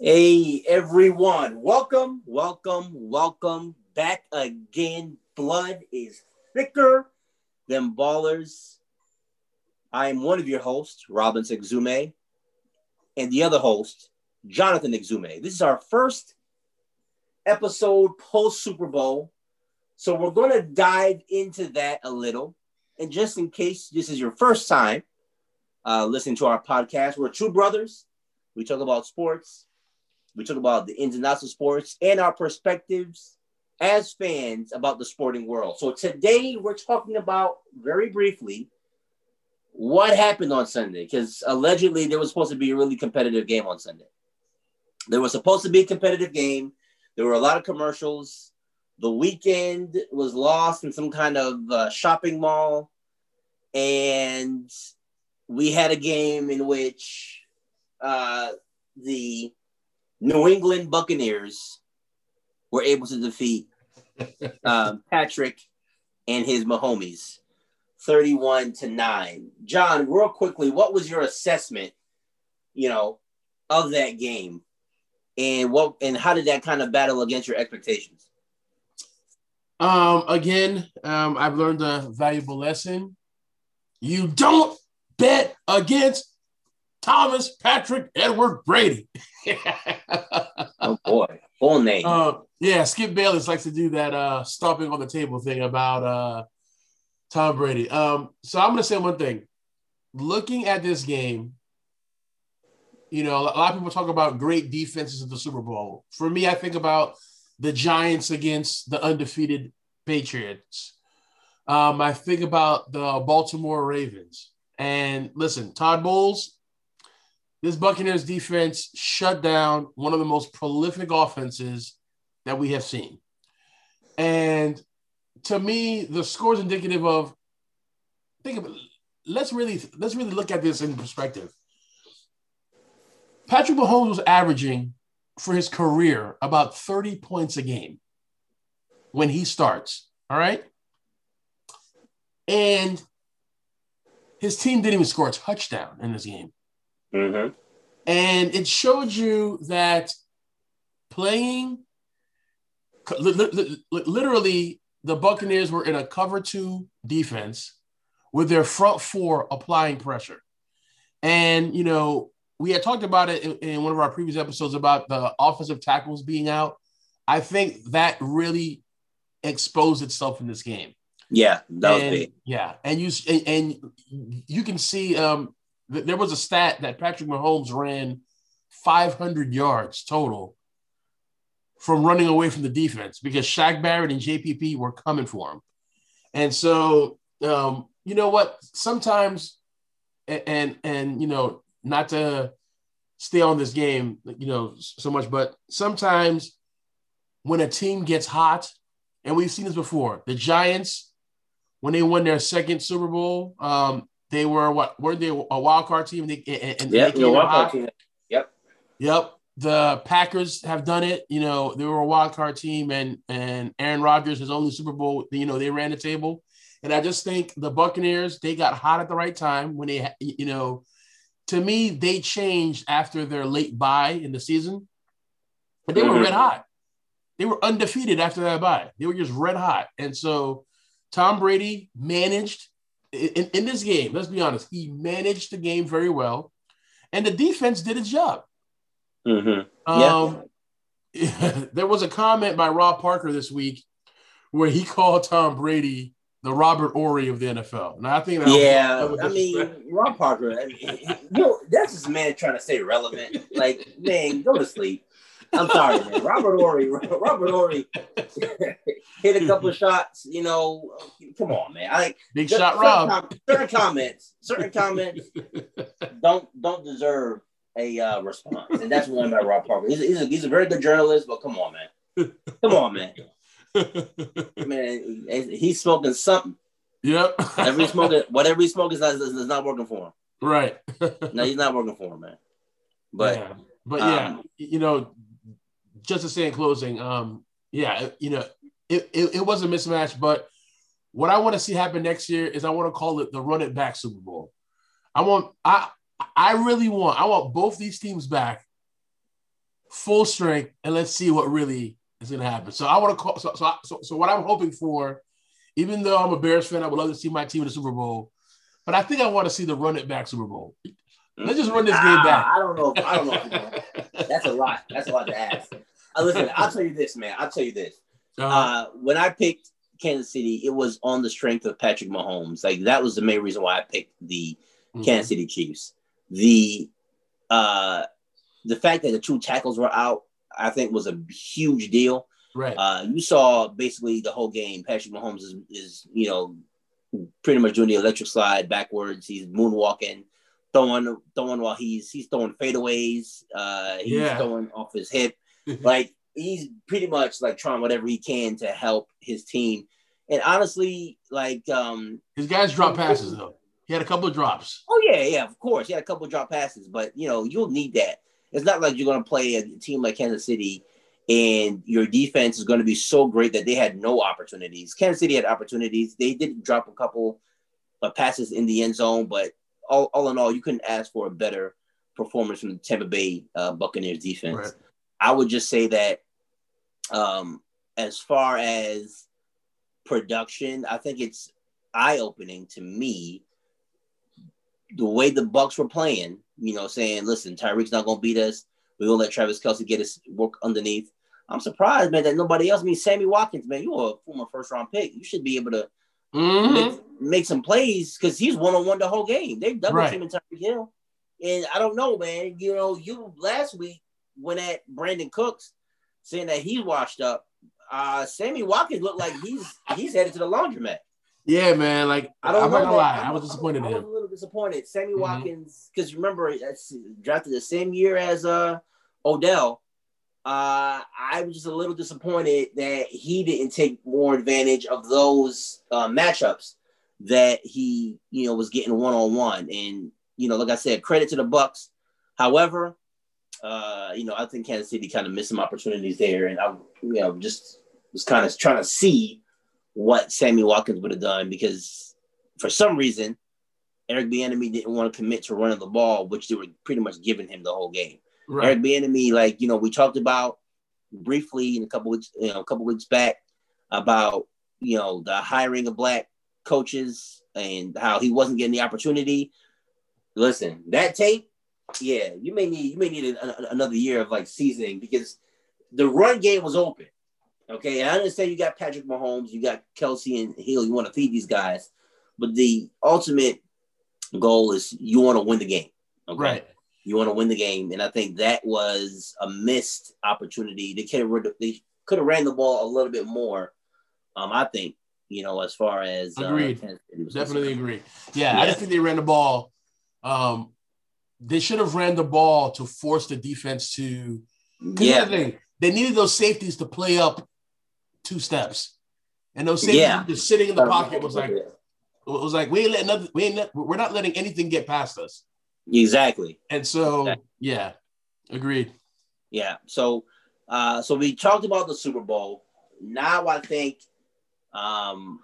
Hey everyone, welcome, welcome, welcome back again. Blood is thicker than ballers. I am one of your hosts, Robinson Exume, and the other host, Jonathan Exume. This is our first episode post Super Bowl. So we're going to dive into that a little. And just in case this is your first time uh, listening to our podcast, we're two brothers. We talk about sports, we talk about the ins and outs of sports, and our perspectives as fans about the sporting world. So today we're talking about very briefly what happened on Sunday because allegedly there was supposed to be a really competitive game on Sunday. There was supposed to be a competitive game. There were a lot of commercials. The Weeknd was lost in some kind of uh, shopping mall. And we had a game in which uh, the New England Buccaneers were able to defeat um, Patrick and his Mahomes 31 to 9. John, real quickly, what was your assessment, you know, of that game? And what and how did that kind of battle against your expectations? Um, again, um, I've learned a valuable lesson. You don't bet against Thomas Patrick Edward Brady. oh boy, full name. Uh, yeah, Skip Bayless likes to do that uh stomping on the table thing about uh Tom Brady. Um, so I'm gonna say one thing. Looking at this game, you know, a lot of people talk about great defenses of the Super Bowl. For me, I think about the Giants against the undefeated Patriots. Um, I think about the Baltimore Ravens. And listen, Todd Bowles, this Buccaneers defense shut down one of the most prolific offenses that we have seen. And to me, the score is indicative of think of it. Let's really let's really look at this in perspective. Patrick Mahomes was averaging for his career about 30 points a game when he starts. All right. And his team didn't even score a touchdown in this game. Mm-hmm. And it showed you that playing literally the Buccaneers were in a cover two defense with their front four applying pressure. And, you know, we had talked about it in, in, one of our previous episodes about the offensive tackles being out. I think that really exposed itself in this game. Yeah, that was big. Yeah, and you and, and you can see um, th- there was a stat that Patrick Mahomes ran 500 yards total from running away from the defense because Shaq Barrett and JPP were coming for him, and so um, you know what? Sometimes, and, and and you know, not to stay on this game, you know, so much, but sometimes when a team gets hot, and we've seen this before, the Giants when they won their second Super Bowl, um, they were what were they a wild card team? And they, and yep, they the wild card team. Yep. Yep. The Packers have done it. You know, they were a wild card team, and and Aaron Rodgers, his only Super Bowl, you know, they ran the table. And I just think the Buccaneers, they got hot at the right time when they, you know, to me, they changed after their late bye in the season. But they mm-hmm. were red hot. They were undefeated after that bye. They were just red hot. And so Tom Brady managed in, in this game. Let's be honest, he managed the game very well, and the defense did its job. Mm-hmm. Um, yeah. there was a comment by Rob Parker this week where he called Tom Brady the Robert Horry of the NFL. And I think that yeah, was, I mean Rob Parker, I mean, you know, that's just man trying to stay relevant. Like, man, go to sleep. I'm sorry, man. Robert Horry, Robert Horry hit a couple of shots. You know, come on, man. I big shot, Rob. Com- certain comments, certain comments don't don't deserve a uh, response, and that's one by Rob Parker. He's a, he's, a, he's a very good journalist, but come on, man. Come on, man. man, he's smoking something. Yep. Every smoking, whatever he's smoking is, is not working for him. Right. no, he's not working for him, man. But yeah. but yeah, um, you know, just to say in closing, um, yeah, you know, it, it, it was a mismatch, but what I want to see happen next year is I want to call it the run it back Super Bowl. I want I I really want I want both these teams back full strength, and let's see what really is going to happen. So I want to call. So, so, so, so what I'm hoping for, even though I'm a Bears fan, I would love to see my team in the Super Bowl. But I think I want to see the run it back Super Bowl. Let's just run this game back. I don't know. I don't know. That's a lot. That's a lot to ask. Uh, listen, I'll tell you this, man. I'll tell you this. Uh, when I picked Kansas City, it was on the strength of Patrick Mahomes. Like that was the main reason why I picked the mm-hmm. Kansas City Chiefs. The uh, the fact that the two tackles were out, I think, was a huge deal. Right. Uh, you saw basically the whole game. Patrick Mahomes is, is, you know, pretty much doing the electric slide backwards. He's moonwalking, throwing, throwing while he's he's throwing fadeaways. Uh, he's yeah. throwing off his hip. Like he's pretty much like trying whatever he can to help his team. And honestly, like um, his guys drop passes though. He had a couple of drops. Oh yeah, yeah, of course. He had a couple of drop passes, but you know, you'll need that. It's not like you're gonna play a team like Kansas City and your defense is going to be so great that they had no opportunities. Kansas City had opportunities. They did drop a couple of passes in the end zone, but all, all in all, you couldn't ask for a better performance from the Tampa Bay uh, Buccaneers defense. Right. I would just say that um, as far as production, I think it's eye opening to me the way the Bucks were playing. You know, saying, "Listen, Tyreek's not going to beat us. We're going to let Travis Kelce get his work underneath." I'm surprised, man, that nobody else. I mean, Sammy Watkins, man, you are a former first round pick. You should be able to mm-hmm. make, make, some plays because he's one on one the whole game. They double right. teaming Tyreek Hill, and I don't know, man. You know, you last week went at Brandin Cooks saying that he's washed up. Uh, Sammy Watkins looked like he's he's headed to the laundromat. Yeah, man. Like I don't I'm not gonna lie, I was disappointed. I was, I was a little disappointed. Sammy mm-hmm. Watkins, because remember, that's drafted the same year as uh Odell uh, I was just a little disappointed that he didn't take more advantage of those uh, matchups that he, you know, was getting one on one. And you know, like I said, credit to the Bucks. However, uh, you know, I think Kansas City kind of missed some opportunities there, and I, you know, just was kind of trying to see what Sammy Watkins would have done because for some reason Eric Bieniemy didn't want to commit to running the ball, which they were pretty much giving him the whole game. Right. Eric Bieniemy, like you know, we talked about briefly in a couple weeks, you know, a couple weeks back about you know the hiring of black coaches and how he wasn't getting the opportunity. Listen, that tape, yeah, you may need you may need another year of like seasoning because the run game was open. Okay, and I understand you got Patrick Mahomes, you got Kelce and Hill. You want to feed these guys, but the ultimate goal is you want to win the game. Okay? Right. You want to win the game, and I think that was a missed opportunity. They could have they could have ran the ball a little bit more. Um, I think you know as far as uh, agreed, uh, definitely agree. Yeah, yeah, I just think they ran the ball. Um, they should have ran the ball to force the defense to. Yeah, the they needed those safeties to play up two steps, and those safeties yeah. just sitting in the pocket was like, it was like we ain't letting nothing, we ain't we're not letting anything get past us. Exactly. And so, exactly. yeah, agreed. Yeah. So, uh, so we talked about the Super Bowl. Now I think um,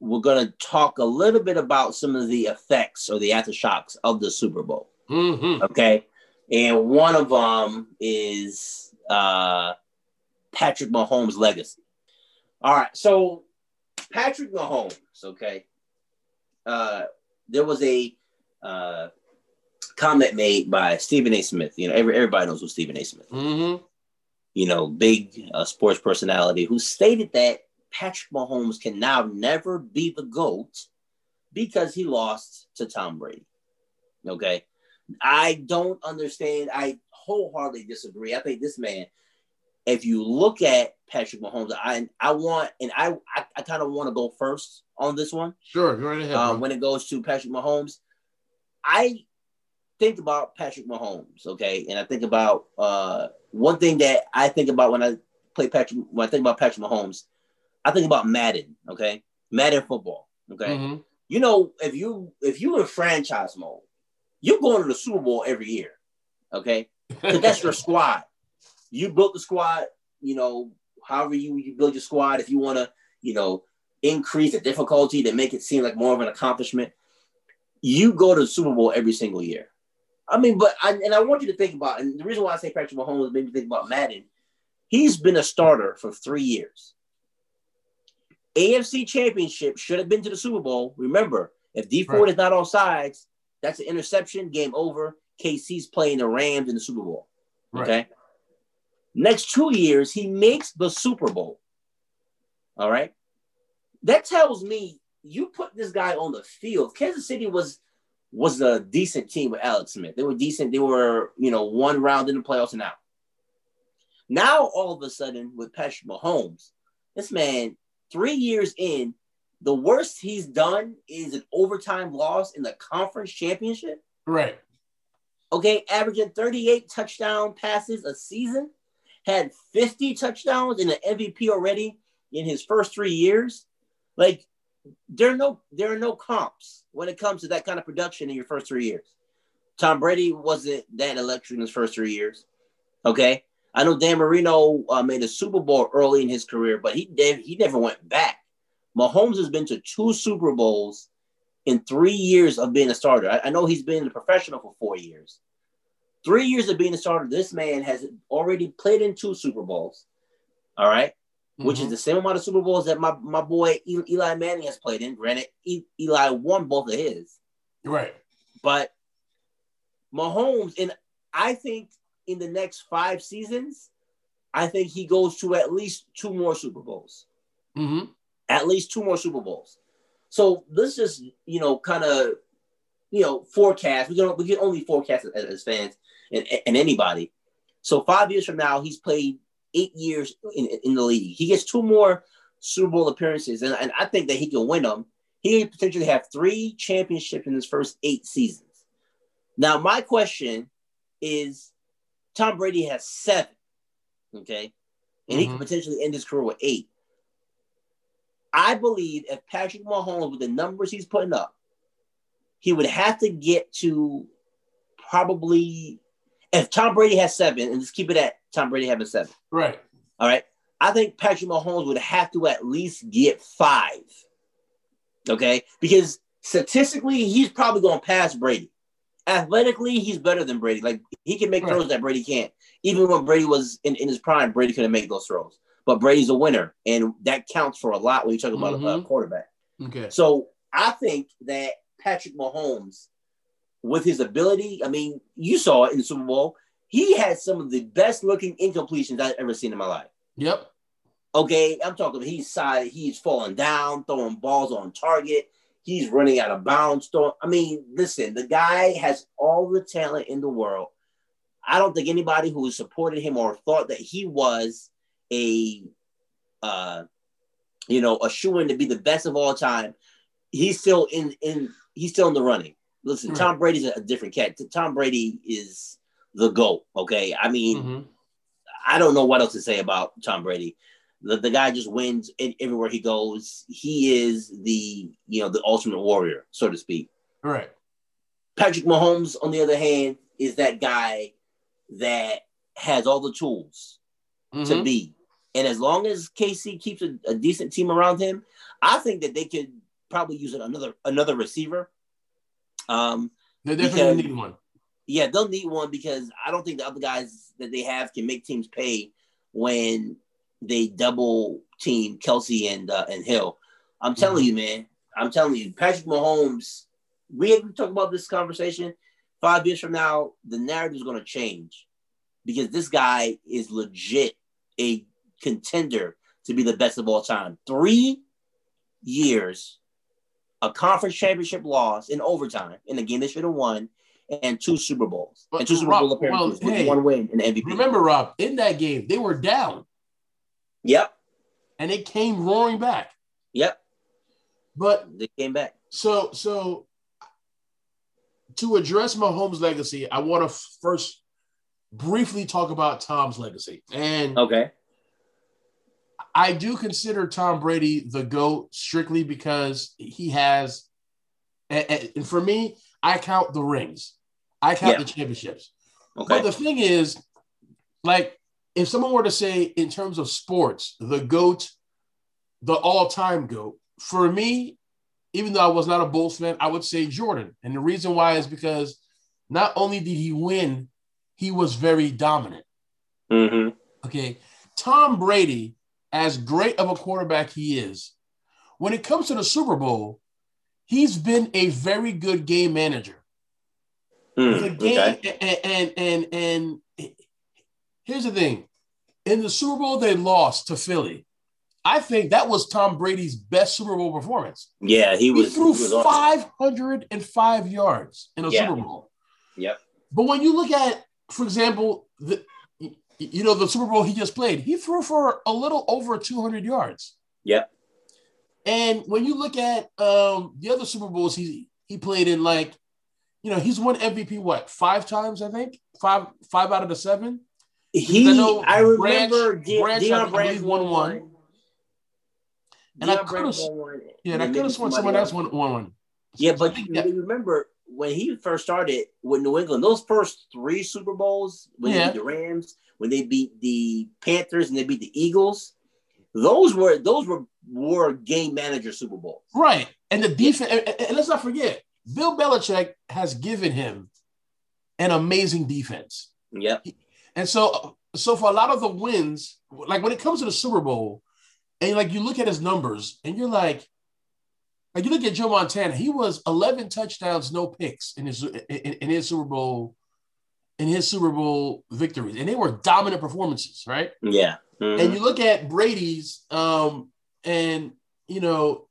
we're going to talk a little bit about some of the effects or the aftershocks of the Super Bowl. Mm-hmm. Okay. And one of them is uh, Patrick Mahomes' legacy. All right. So, Patrick Mahomes, okay. Uh, there was a uh, comment made by Stephen A. Smith. You know, every, everybody knows who Stephen A. Smith. Mm-hmm. You know, big uh, sports personality who stated that Patrick Mahomes can now never be the GOAT because he lost to Tom Brady. Okay. I don't understand. I wholeheartedly disagree. I think this man, if you look at Patrick Mahomes, I I want and I I, I kind of want to go first on this one. Sure, go right ahead. Uh, when it goes to Patrick Mahomes, I think about Patrick Mahomes, okay, and I think about uh, one thing that I think about when I play Patrick, when I think about Patrick Mahomes, I think about Madden, okay, Madden football, okay. Mm-hmm. You know, if you if you in franchise mode, you're going to the Super Bowl every year, okay, that's your squad. You built the squad, you know, however you you build your squad. If you want to, you know, increase the difficulty to make it seem like more of an accomplishment, you go to the Super Bowl every single year. I mean, but I, and I want you to think about, and the reason why I say Patrick Mahomes made me think about Madden, he's been a starter for three years. AFC Championship should have been to the Super Bowl. Remember, if Dee Ford right. is not on sides, that's an interception. Game over. KC's playing the Rams in the Super Bowl. Right. Okay. Next two years, he makes the Super Bowl. All right. That tells me you put this guy on the field. Kansas City was was a decent team with Alex Smith. They were decent. They were, you know, one round in the playoffs and out. Now, all of a sudden, with Patrick Mahomes, this man, three years in, the worst he's done is an overtime loss in the conference championship. Right. Okay, averaging 38 touchdown passes a season, had 50 touchdowns in the MVP already in his first three years. Like, there are no there are no comps when it comes to that kind of production in your first three years. Tom Brady wasn't that electric in his first three years. Okay, I know Dan Marino uh, made a Super Bowl early in his career, but he did, he never went back. Mahomes has been to two Super Bowls in three years of being a starter. I, I know he's been a professional for four years. Three years of being a starter, this man has already played in two Super Bowls. All right? mm-hmm. which is mm-hmm. the same amount of Super Bowls that my, my boy Eli Manning has played in. Granted, Eli won both of his. Right. But Mahomes, and I think in the next five seasons, I think he goes to at least two more Super Bowls. Mm-hmm. At least two more Super Bowls. So let's just, you know, kind of, you know, forecast. We can we can only forecast as, as fans and, and anybody. So five years from now, he's played eight years in, in the league. He gets two more Super Bowl appearances, and, and I think that he can win them. He potentially have three championships in his first eight seasons. Now, my question is Tom Brady has seven, okay? And mm-hmm. he could potentially end his career with eight. I believe if Patrick Mahomes, with the numbers he's putting up, he would have to get to probably if Tom Brady has seven, and let's keep it at Tom Brady having seven. Right. All right. I think Patrick Mahomes would have to at least get five. Okay. Because statistically, he's probably going to pass Brady. Athletically, he's better than Brady. Like he can make right. throws that Brady can't. Even when Brady was in, in his prime, Brady couldn't make those throws. But Brady's a winner, and that counts for a lot when you talk about mm-hmm. a quarterback. Okay. So I think that Patrick Mahomes with his ability. I mean, you saw it in the Super Bowl. He had some of the best looking incompletions I've ever seen in my life. Yep. Okay, I'm talking. He's side. He's falling down, throwing balls on target. He's running out of bounds. Throwing, I mean, listen, the guy has all the talent in the world. I don't think anybody who supported him or thought that he was a, uh, you know, a shoe in to be the best of all time. He's still in in. He's still in the running. Listen, right. Tom Brady's a different cat. Tom Brady is the GOAT. Okay. I mean, mm-hmm. I don't know what else to say about Tom Brady. The, the guy just wins everywhere he goes. He is the, you know, the ultimate warrior, so to speak. Right. Patrick Mahomes, on the other hand, is that guy that has all the tools mm-hmm. to be. And as long as KC keeps a, a decent team around him, I think that they could probably use another another receiver um, they definitely because, need one. Yeah, they'll need one because I don't think the other guys that they have can make teams pay when they double team Kelce and uh, and Hill. I'm telling mm-hmm. you, man. I'm telling you, Patrick Mahomes. We have talk about this conversation. Five years from now, the narrative is going to change because this guy is legit a contender to be the best of all time. Three years a conference championship loss in overtime in a game they should have won, and two Super Bowls but, and two Super Rob, Bowl appearances well, hey, one win and MVP. Remember, Rob, in that game they were down. Yep. And it came roaring back. Yep. But they came back. So so to address Mahomes' legacy, I want to first briefly talk about Tom's legacy. And okay. I do consider Tom Brady the GOAT strictly because he has, and for me, I count the rings, I count yeah. the championships. Okay. But the thing is, like, if someone were to say in terms of sports, the GOAT, the all time GOAT, for me, even though I was not a Bulls fan, I would say Jordan. And the reason why is because not only did he win, he was very dominant. Mm-hmm. Okay. Tom Brady, as great of a quarterback he is, when it comes to the Super Bowl, he's been a very good game manager. Mm, the game okay. and, and and and here's the thing. In the Super Bowl, they lost to Philly. I think that was Tom Brady's best Super Bowl performance. Yeah, he He was. threw he was awesome. 505 yards in a Yeah. Super Bowl. Yep. But when you look at, for example, the you know the Super Bowl he just played, he threw for a little over 200 yards. Yep. And when you look at um, the other Super Bowls he he played in, like you know, he's won MVP what five times, I think five five out of the seven. He. I know I remember Branch- De- Branch, I Deion believe, Branch won one. one. And I could've won. Yeah, and I could have sworn someone else won, won one. Yeah, but you that- remember when he first started with New England, those first three Super Bowls, when Yeah. the Rams, when they beat the Panthers and they beat the Eagles, those were those were were game manager Super Bowls. Right. And the defense, and, and- and let's not forget, Bill Belichick has given him an amazing defense. Yep. And so, so for a lot of the wins, like when it comes to the Super Bowl, and like you look at his numbers, and you're like, like you look at Joe Montana, he was 11 touchdowns, no picks in his in, in his Super Bowl, in his Super Bowl victories, and they were dominant performances, right? Yeah. Mhm. And you look at Brady's, um, and you know,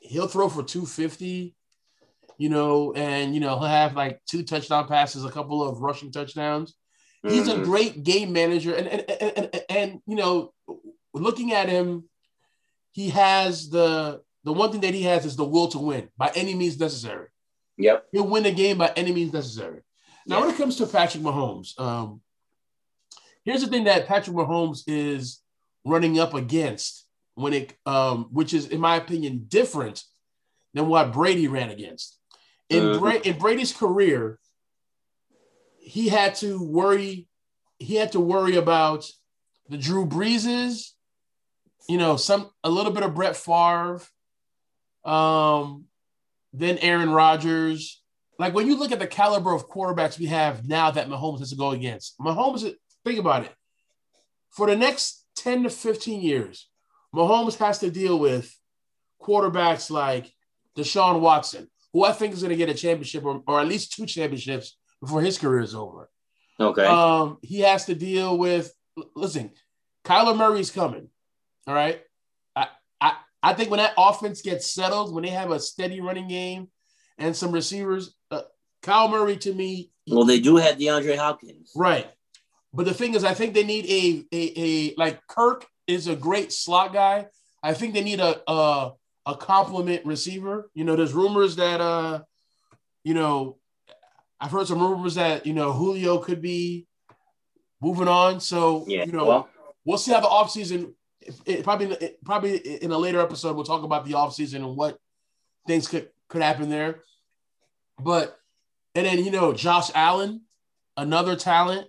he'll throw for 250, you know, and you know, he'll have like two touchdown passes, a couple of rushing touchdowns. He's a Mhm. great game manager, and and, and and and you know, looking at him, he has the the one thing that he has is the will to win by any means necessary. Yep. He'll win the game by any means necessary. Now, when it comes to Patrick Mahomes, um, here's the thing that Patrick Mahomes is running up against when it, um, which is, in my opinion, different than what Brady ran against. In, Mhm. Bra- in Brady's career, he had to worry. He had to worry about the Drew Breeses, you know, some a little bit of Brett Favre, um, then Aaron Rodgers. Like when you look at the caliber of quarterbacks we have now that Mahomes has to go against, Mahomes, think about it. For the next 10 to 15 years, Mahomes has to deal with quarterbacks like Deshaun Watson, who I think is going to get a championship or, or at least two championships before his career is over. Okay. Um, he has to deal with listen, Kyler Murray's coming. All right. I, I I think when that offense gets settled, when they have a steady running game and some receivers, uh, Kyle Murray to me, well, they do have DeAndre Hopkins. right. But the thing is, I think they need a a, a like Kirk is a great slot guy. I think they need a a, a complement receiver. You know, there's rumors that uh, you know, I've heard some rumors that you know Julio could be moving on. So Yeah. you know, well, we'll see how the offseason it, it, probably it, probably in a later episode we'll talk about the offseason and what things could could happen there. But and then you know Josh Allen, another talent.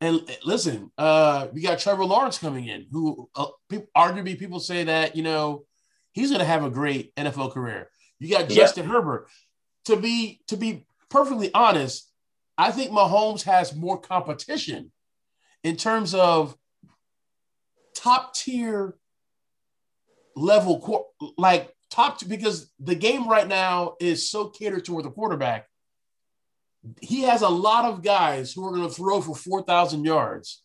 And listen, uh, we got Trevor Lawrence coming in, who uh, people, arguably people say that you know he's going to have a great NFL career. You got Yeah. Justin Herbert. To be to be perfectly honest, I think Mahomes has more competition in terms of top tier level, like top t- because the game right now is so catered toward the quarterback. He has a lot of guys who are going to throw for 4,000 yards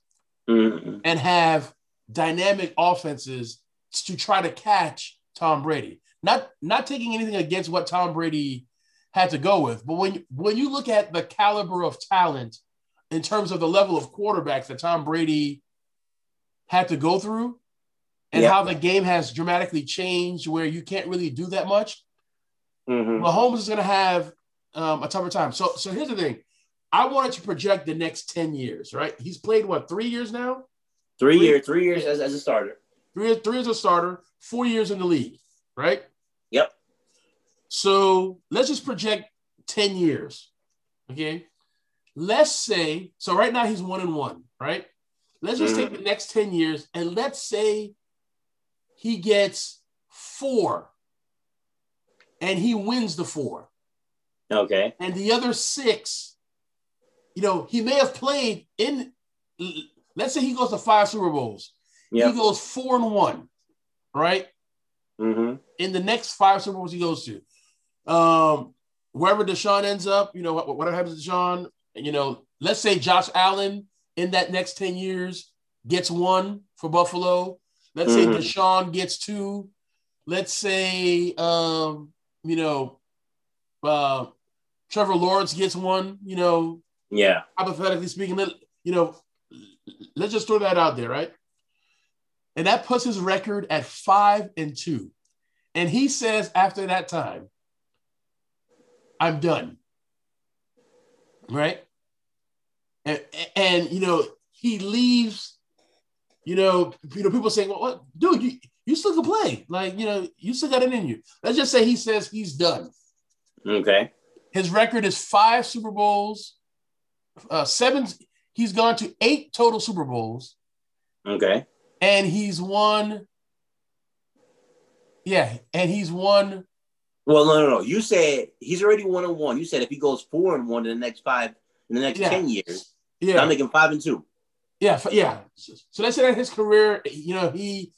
mhm. and have dynamic offenses to try to catch Tom Brady. Not not taking anything against what Tom Brady had to go with, but when when you look at the caliber of talent in terms of the level of quarterbacks that Tom Brady had to go through and Yeah. how the game has dramatically changed where you can't really do that much, Mhm. Mahomes is going to have um, a tougher time. So, so here's the thing: I wanted to project the next ten years. Right? He's played what three years now? three Three- years, three years as, as a starter. Three, three as a starter, four years in the league. Right? Yep. So let's just project ten years. Okay. Let's say so. Right now he's one and one. Right. Let's just take the next ten years and let's say he gets four, and he wins the four. Okay. and the other six you know, he may have played in. Let's say he goes to five Super Bowls. Yeah. He goes four and one, right? Mm-hmm. In the next five Super Bowls he goes to, um, wherever Deshaun ends up, you know, whatever happens to Deshaun, you know, let's say Josh Allen in that next ten years gets one for Buffalo. Let's Mhm. say Deshaun gets two. Let's say, um, you know, uh, Trevor Lawrence gets one. You know, Yeah. hypothetically speaking, let, you know, let's just throw that out there, right? And that puts his record at five and two. And he says after that time, I'm done. Right? And, and you know, he leaves, you know, you know, people saying, well, what, dude, you, you still can play. Like, you know, you still got it in you. Let's just say he says he's done. Okay. His record is five Super Bowls, uh, seven. He's gone to eight total Super Bowls, Okay. and he's won. Yeah, and he's won. Well, no, no, no. You said he's already one and one. You said if he goes four and one in the next five, in the next Yeah. ten years, Yeah, I'm making five and two. Yeah, yeah. So, let's say that his career, you know, he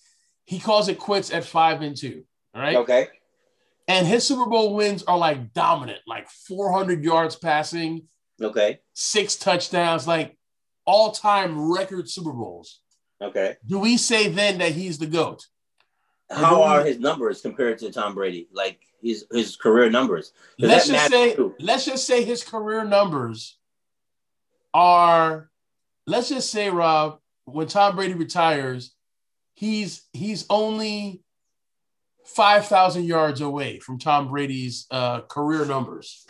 he calls it quits at five and two. All right, Okay. and his Super Bowl wins are like dominant, like 400 yards passing, Okay. six touchdowns, like all time record Super Bowls. Okay. Do we say then that he's the goat? How are his numbers compared to Tom Brady? Like his his career numbers? let's just say too. let's just say his career numbers are let's just say rob when tom brady retires he's he's only 5000 yards away from tom brady's uh, career numbers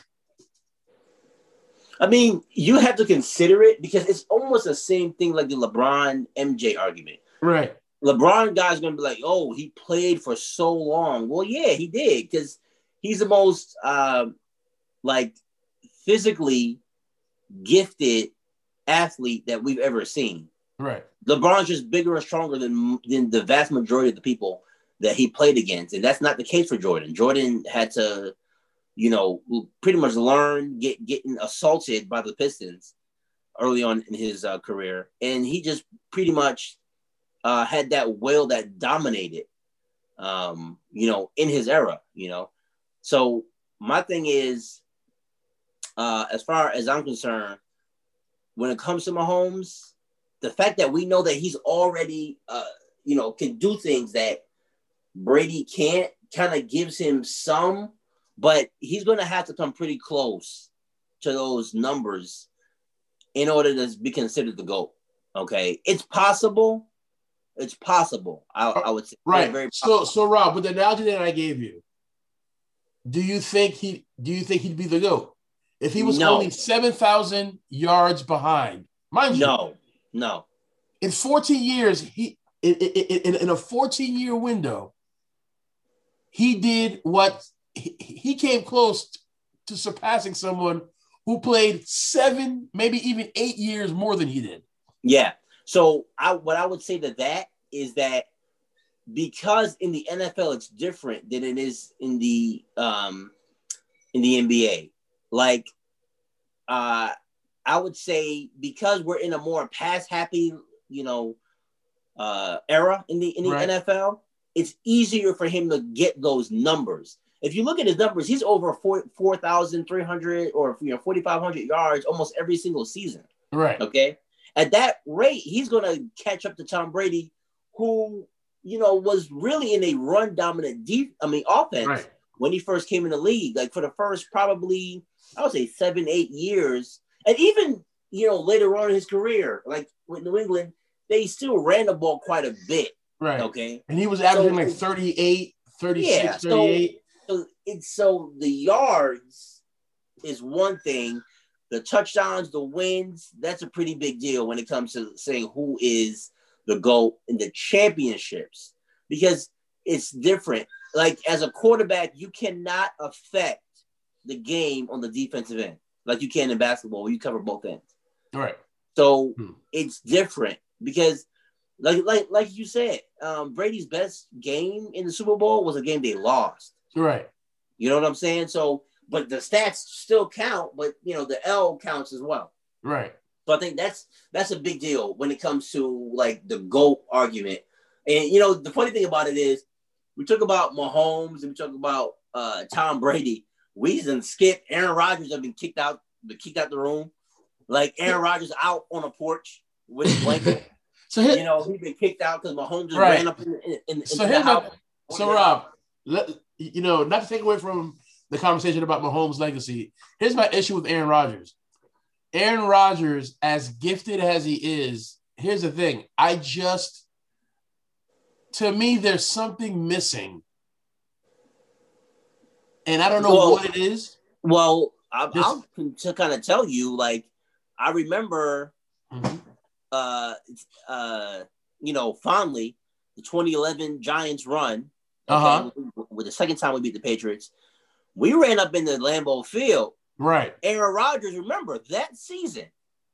I mean, you have to consider it because it's almost the same thing like the LeBron MJ argument. right LeBron guy's gonna be like, oh, he played for so long. Well, yeah, he did because he's the most um, like physically gifted athlete that we've ever seen. right LeBron's just bigger and stronger than than the vast majority of the people that he played against, and that's not the case for Jordan. Jordan had to, you know, pretty much learn get getting assaulted by the Pistons early on in his uh, career, and he just pretty much uh, had that will that dominated, um, you know, in his era. You know, so my thing is, uh, as far as I'm concerned, when it comes to Mahomes, the fact that we know that he's already, uh, you know, can do things that Brady can't, kind of gives him some, but he's going to have to come pretty close to those numbers in order to be considered the GOAT. Okay. It's possible. It's possible. I, I would say. right Very so so rob with the analogy that i gave you do you think he do you think he'd be the goat if he was No. only 7000 yards behind mind you no, no. in 14 years, he in, in, in, a 14 year window, he did what he, he came close to surpassing someone who played seven, maybe even eight years more than he did. Yeah. So I what I would say to that is that because in the NFL it's different than it is in the um in the NBA. Like uh I would say because we're in a more pass happy, you know, uh era in the in the Right. NFL, it's easier for him to get those numbers. If you look at his numbers, he's over 4 4,300 or you know 4,500 yards almost every single season. Right. Okay. At that rate, he's going to catch up to Tom Brady, who, you know, was really in a run dominant deep, I mean, offense Right. When he first came in the league. Like for the first probably, I would say seven, eight years. And even, you know, later on in his career, like with New England, they still ran the ball quite a bit. Right. Okay. And he was averaging So- like 38, 36, Yeah, so- 38. So it's so the yards is one thing. The touchdowns, the wins, that's a pretty big deal when it comes to saying who is the GOAT in the championships because it's different. Like as a quarterback, you cannot affect the game on the defensive end like you can in basketball where you cover both ends. right. So Hmm. it's different because, like, like, like you said, um, Brady's best game in the Super Bowl was a game they lost. Right. You know what I'm saying? So, but the stats still count, but you know the L counts as well. Right. So I think that's that's a big deal when it comes to like the GOAT argument. And you know, the funny thing about it is we talk about Mahomes and we talk about uh, Tom Brady. We didn't skip. Aaron Rodgers have been kicked out, been kicked out the room. Like Aaron Rodgers out on a porch with his blanket. So here, you know, he's been kicked out because Mahomes just Right. ran up in, in, in, So the house. so Rob, let, you know, not to take away from the conversation about Mahomes' legacy. Here's my issue with Aaron Rodgers. Aaron Rodgers, as gifted as he is, here's the thing. I just, to me, there's something missing, and I don't know Well- what it is. Well, I, Just- I'll to kind of tell you, like, I remember, Mhm. uh, uh, you know, fondly the 2011 Giants run. Uh-huh. With the second time we beat the Patriots, we ran up in the Lambeau Field. Right. Aaron Rodgers, remember that season?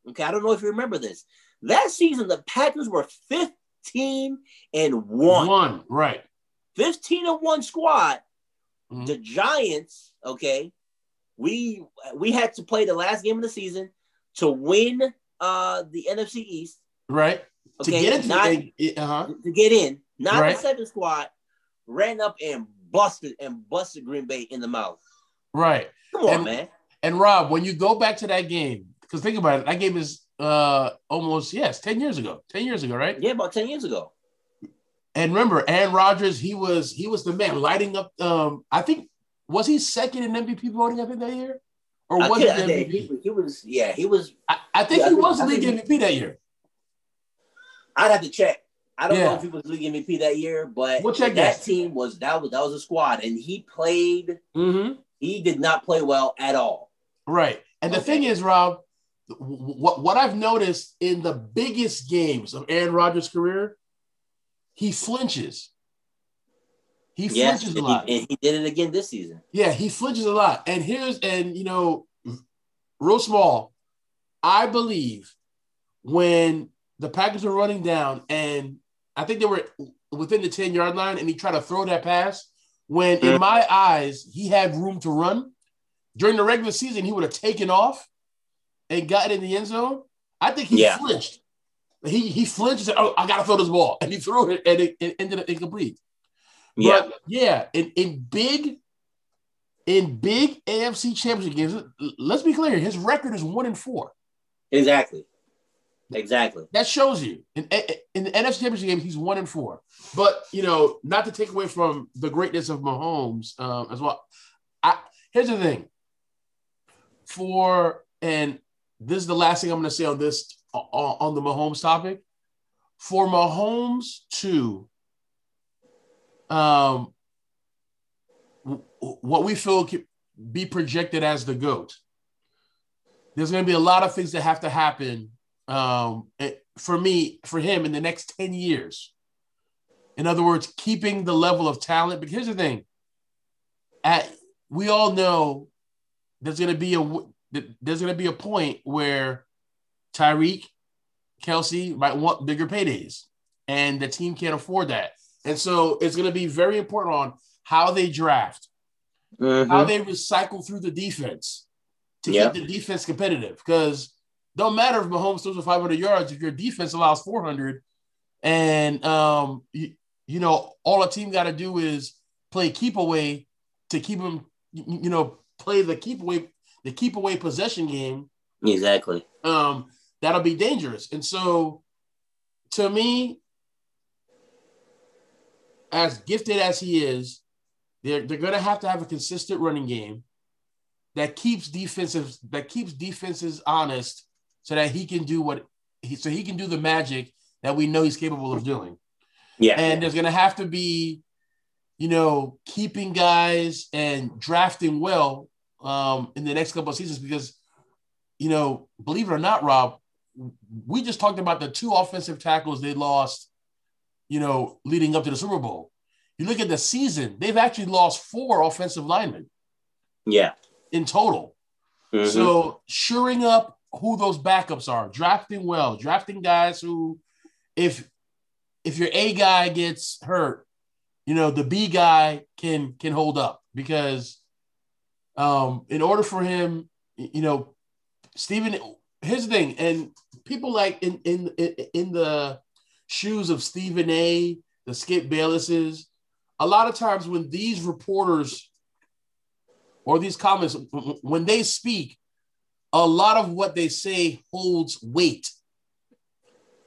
Okay, I don't know if you remember this. That season, the Packers were 15 and one. One. Right. 15 and one squad. Mhm. The Giants, okay, we we had to play the last game of the season to win uh the NFC East. Right. Okay, to get into not uh huh. to get in, not Right. the second squad, ran up and busted and busted Green Bay in the mouth. Right. Come on, And- man. And Rob, when you go back to that game, because think about it, that game is uh almost yes, 10 years ago. 10 years ago, right? Yeah, about 10 years ago. And remember, Aaron Rodgers, he was he was the man lighting up um I think was he second in MVP voting I think that year? Or was he I think MVP? he, he was, yeah, he was. I, I think Yeah, he think- was I league think MVP that year. I'd have to check. I don't know if he was league MVP that year, but We'll check that that. team was that was that was a squad, and he played. Mm-hmm. He did not play well at all. Right. And the thing is, Rob, what what I've noticed in the biggest games of Aaron Rodgers' career, he flinches. He Yes, flinches a he, lot. and he did it again this season. Yeah, he flinches a lot. And here's and you know, real small. I believe when the Packers were running down, and I think they were within the 10 yard line, and he tried to throw that pass. When in Mhm. my eyes, he had room to run. During the regular season, he would have taken off and got it in the end zone. I think he Yeah. flinched. He he flinched and said, Oh, I gotta throw this ball. And he threw it and it, it ended up incomplete. Yeah, But yeah, in, in big, in big AFC championship games, let's be clear, his record is one and four. exactly, exactly. That shows you in, in the NFC championship game, he's one and four. But you know, not to take away from the greatness of Mahomes um, as well. I here's the thing. For and this is the last thing I'm going to say on this on, the Mahomes topic. For Mahomes to um what we feel can be projected as the goat. There's going to be a lot of things that have to happen um, for me, for him in the next 10 years. In other words, keeping the level of talent. But here's the thing: at we all know there's going to be a there's going to be a point where Tyreek, Kelce might want bigger paydays, and the team can't afford that. And so it's going to be very important on how they draft, Mhm. how they recycle through the defense to Yeah. keep the defense competitive. Because don't matter if Mahomes throws for 500 yards if your defense allows 400, and um, you, you know all a team got to do is play keep away to keep them, you know, play the keep away the keep away possession game. Exactly. Um, that'll be dangerous. And so, to me, as gifted as he is, they're they're gonna have to have a consistent running game that keeps defensive that keeps defenses honest, so that he can do what he so he can do the magic that we know he's capable of doing. Yeah. And there's gonna have to be, you know, keeping guys and drafting well um, in the next couple of seasons because, you know, believe it or not, Rob, we just talked about the two offensive tackles they lost, you know, leading up to the Super Bowl. You look at the season, they've actually lost four offensive linemen yeah. in total. Mhm. So shoring up who those backups are, drafting well, drafting guys who, if if your A guy gets hurt, you know the B guy can can hold up because um, in order for him, you know, Stephen here's the thing, and people like in in in the shoes of Stephen A, the Skip Baylesses, a lot of times when these reporters or these comments, when they speak, a lot of what they say holds weight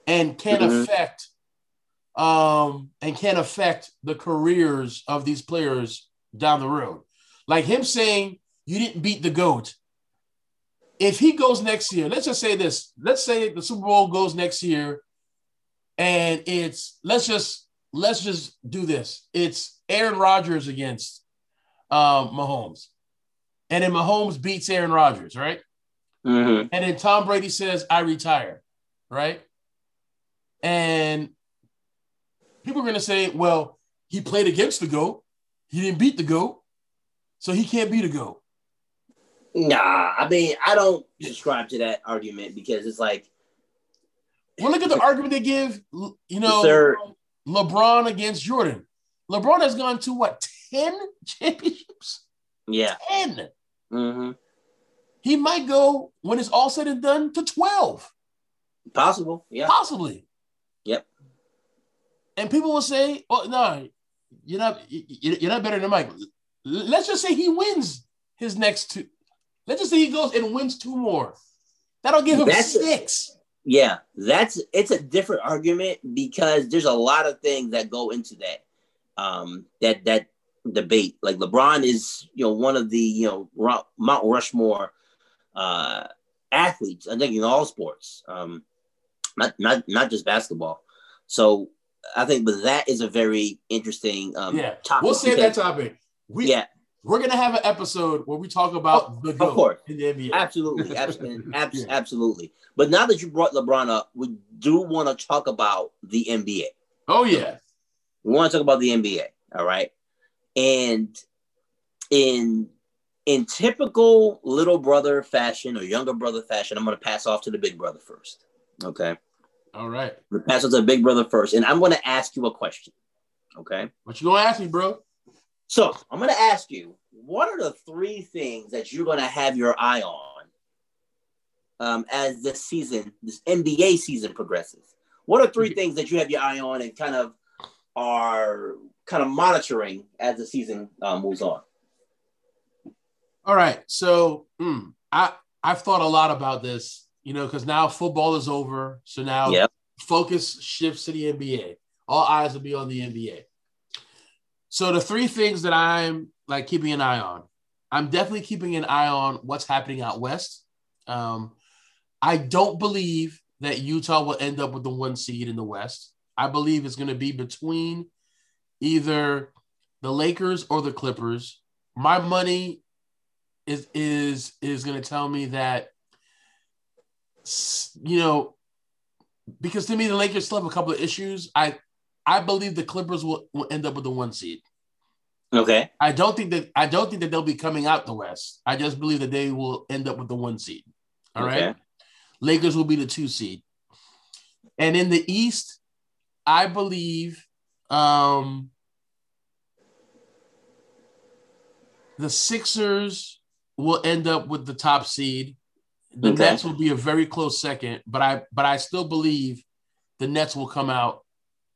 and can mm-hmm. affect um and can affect the careers of these players down the road. Like him saying you didn't beat the goat. If he goes next year, let's just say this. Let's say the Super Bowl goes next year and it's let's just let's just do this. It's Aaron Rodgers against um, Mahomes, and then Mahomes beats Aaron Rodgers, right? Mm-hmm. And then Tom Brady says, "I retire," right? And people are going to say, "Well, he played against the goat. He didn't beat the goat, so he can't beat the goat." Nah, I mean, I don't subscribe to that argument because it's like well, look at the argument they give. You know, LeBron against Jordan. LeBron has gone to what ten championships? Yeah, 10 mm-hmm. He might go when it's all said and done to twelve. Possible, yeah, possibly. Yep. And people will say, "Well, no, you're not. You're not better than Mike." Let's just say he wins his next two. Let's just say he goes and wins two more. That'll give him That's six. A- yeah, that's it's a different argument because there's a lot of things that go into that. Um, that that debate. Like LeBron is, you know, one of the you know Mount Rushmore uh, athletes. I think in all sports, um, not not not just basketball. So I think, but that is a very interesting um, yeah. Topic we'll say that topic. We yeah. We're gonna have an episode where we talk about oh, the goat of course. in the NBA. Absolutely, absolutely, yeah. absolutely. But now that you brought LeBron up, we do want to talk about the NBA. Oh yeah, we want to talk about the NBA. All right, and in in typical little brother fashion or younger brother fashion, I'm going to pass off to the big brother first. Okay. All right. I'm pass off to the big brother first, and I'm going to ask you a question. Okay. What you going to ask me, bro? So I'm going to ask you, what are the three things that you're going to have your eye on um, as this season, this NBA season progresses? What are three things that you have your eye on and kind of are kind of monitoring as the season uh, moves on? All right, so mm, I I've thought a lot about this, you know, because now football is over, so now yep. focus shifts to the NBA. All eyes will be on the NBA. So the three things that I'm like keeping an eye on, I'm definitely keeping an eye on what's happening out west. Um, I don't believe that Utah will end up with the one seed in the West. I believe it's going to be between either the Lakers or the Clippers. My money is is is going to tell me that you know because to me the Lakers still have a couple of issues. I I believe the Clippers will, will end up with the one seed. Okay. I don't think that I don't think that they'll be coming out the West. I just believe that they will end up with the one seed. All okay. right. Lakers will be the two seed. And in the East, I believe um, the Sixers will end up with the top seed. The okay. Nets will be a very close second, but I but I still believe the Nets will come out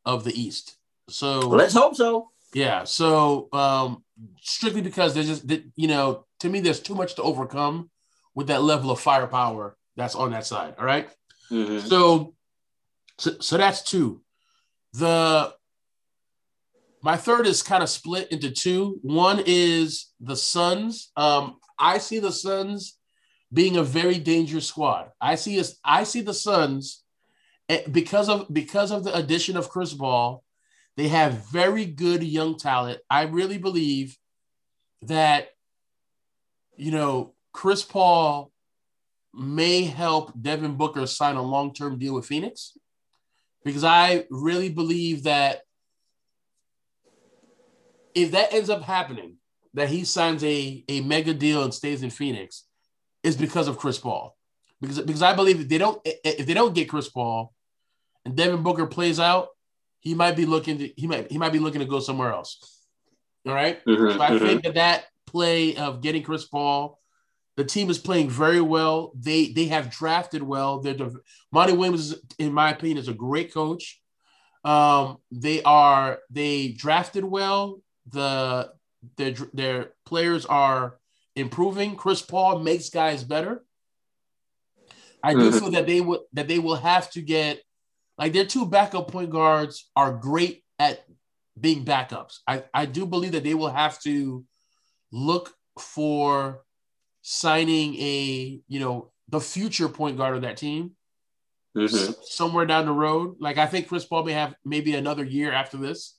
of the East. So let's hope so. Yeah. So um, strictly because there's just you know to me there's too much to overcome with that level of firepower that's on that side. All right? mm-hmm. so, so, so that's two. The my third is kind of split into two. One is the Suns. Um, I see the Suns being a very dangerous squad. I see us. I see the Suns because of because of the addition of Chris Paul. They have very good young talent. I really believe that you know Chris Paul may help Devin Booker sign a long term deal with Phoenix because I really believe that if that ends up happening, that he signs a, a mega deal and stays in Phoenix, is because of Chris Paul. Because, because I believe if they don't if they don't get Chris Paul and Devin Booker plays out, he might be looking to he might he might be looking to go somewhere else. All right? mm-hmm, so I mm-hmm. think that that play of getting Chris Paul The team is playing very well. They they have drafted well. They're Monty Williams, in my opinion, is a great coach. Um, they are they drafted well. The their their players are improving. Chris Paul makes guys better. I do mm-hmm. feel that they would that they will have to get like their two backup point guards are great at being backups. I, I do believe that they will have to look for signing a you know the future point guard of that team mm-hmm. somewhere down the road. Like I think Chris Paul may have maybe another year after this.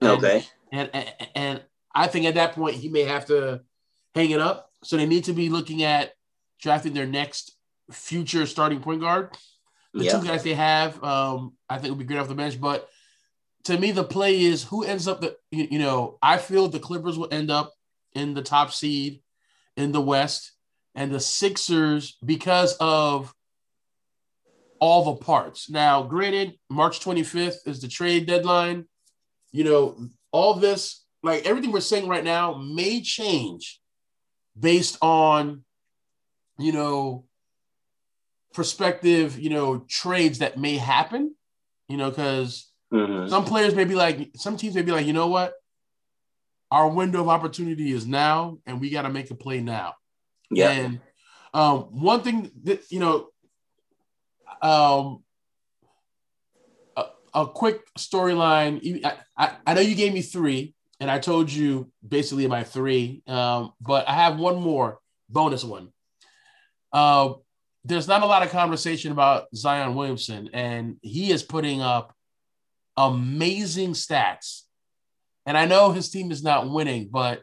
And, okay. And, and and I think at that point he may have to hang it up. So they need to be looking at drafting their next future starting point guard. The yeah. two guys they have, um, I think would be great off the bench. But to me, the play is who ends up the you, you know, I feel the Clippers will end up in the top seed in the West, and the Sixers because of all the parts. Now, granted, March 25th is the trade deadline. You know, all this, like everything we're saying right now, may change based on, you know, prospective, you know, trades that may happen, you know, because mm-hmm. some players may be like, some teams may be like, you know what? Our window of opportunity is now, and we got to make a play now. Yeah. And um, one thing that, you know, um, a, a quick storyline. I, I, I, know you gave me three, and I told you basically my three, um, but I have one more bonus one. Uh, there's not a lot of conversation about Zion Williamson, and he is putting up amazing stats. And I know his team is not winning, but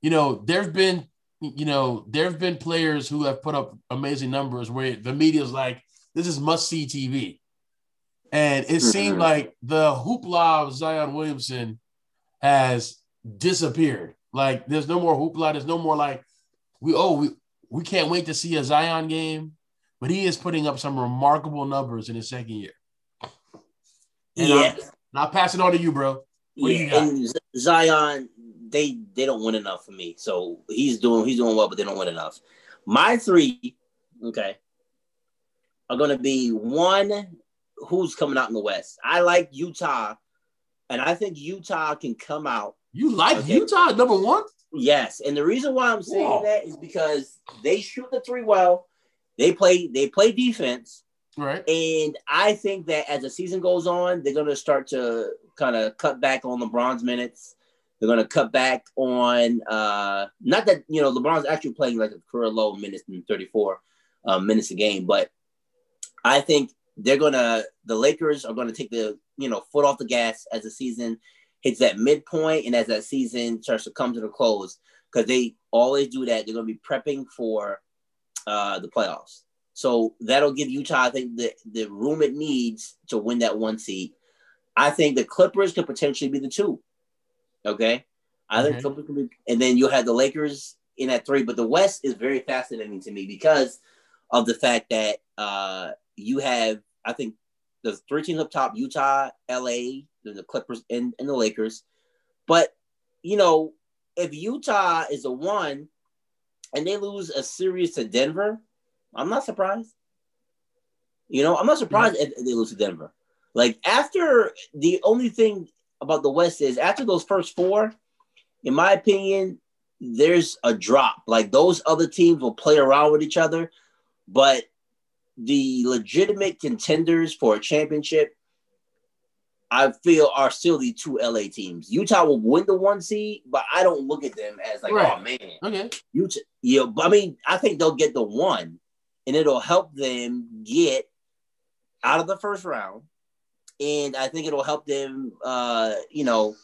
you know, there've been, you know, there've been players who have put up amazing numbers where the media is like, this is must see TV. And it mm-hmm. seemed like the hoopla of Zion Williamson has disappeared. Like there's no more hoopla. There's no more like we oh we, we can't wait to see a Zion game. But he is putting up some remarkable numbers in his second year. And yeah. i will pass it on to you, bro. What yeah, and Zion, they they don't win enough for me. So he's doing he's doing well, but they don't win enough. My three, okay are going to be one who's coming out in the West. I like Utah, and I think Utah can come out. You like okay? Utah number one? Yes, and the reason why I'm saying Whoa. that is because they shoot the three well. They play they play defense. Right. And I think that as the season goes on, they're going to start to kind of cut back on LeBron's minutes. They're going to cut back on uh not that you know LeBron's actually playing like a career low minutes in 34 uh, minutes a game, but I think they're gonna the Lakers are gonna take the you know foot off the gas as the season hits that midpoint and as that season starts to come to the close because they always do that. They're gonna be prepping for uh, the playoffs. So that'll give Utah, I think, the, the room it needs to win that one seed. I think the Clippers could potentially be the two. Okay. I think Clippers could be, and then you'll have the Lakers in at three. But the West is very fascinating to me because of the fact that uh, you have, I think, the three teams up top: Utah, LA, the Clippers, and, and the Lakers. But you know, if Utah is a one and they lose a series to Denver, I'm not surprised. You know, I'm not surprised mm-hmm. if they lose to Denver. Like after the only thing about the West is after those first four, in my opinion, there's a drop. Like those other teams will play around with each other, but the legitimate contenders for a championship, I feel are still the two LA teams. Utah will win the one seed, but I don't look at them as like, right. oh man, okay, Utah. Yeah, but I mean, I think they'll get the one, and it'll help them get out of the first round, and I think it'll help them, uh, you know,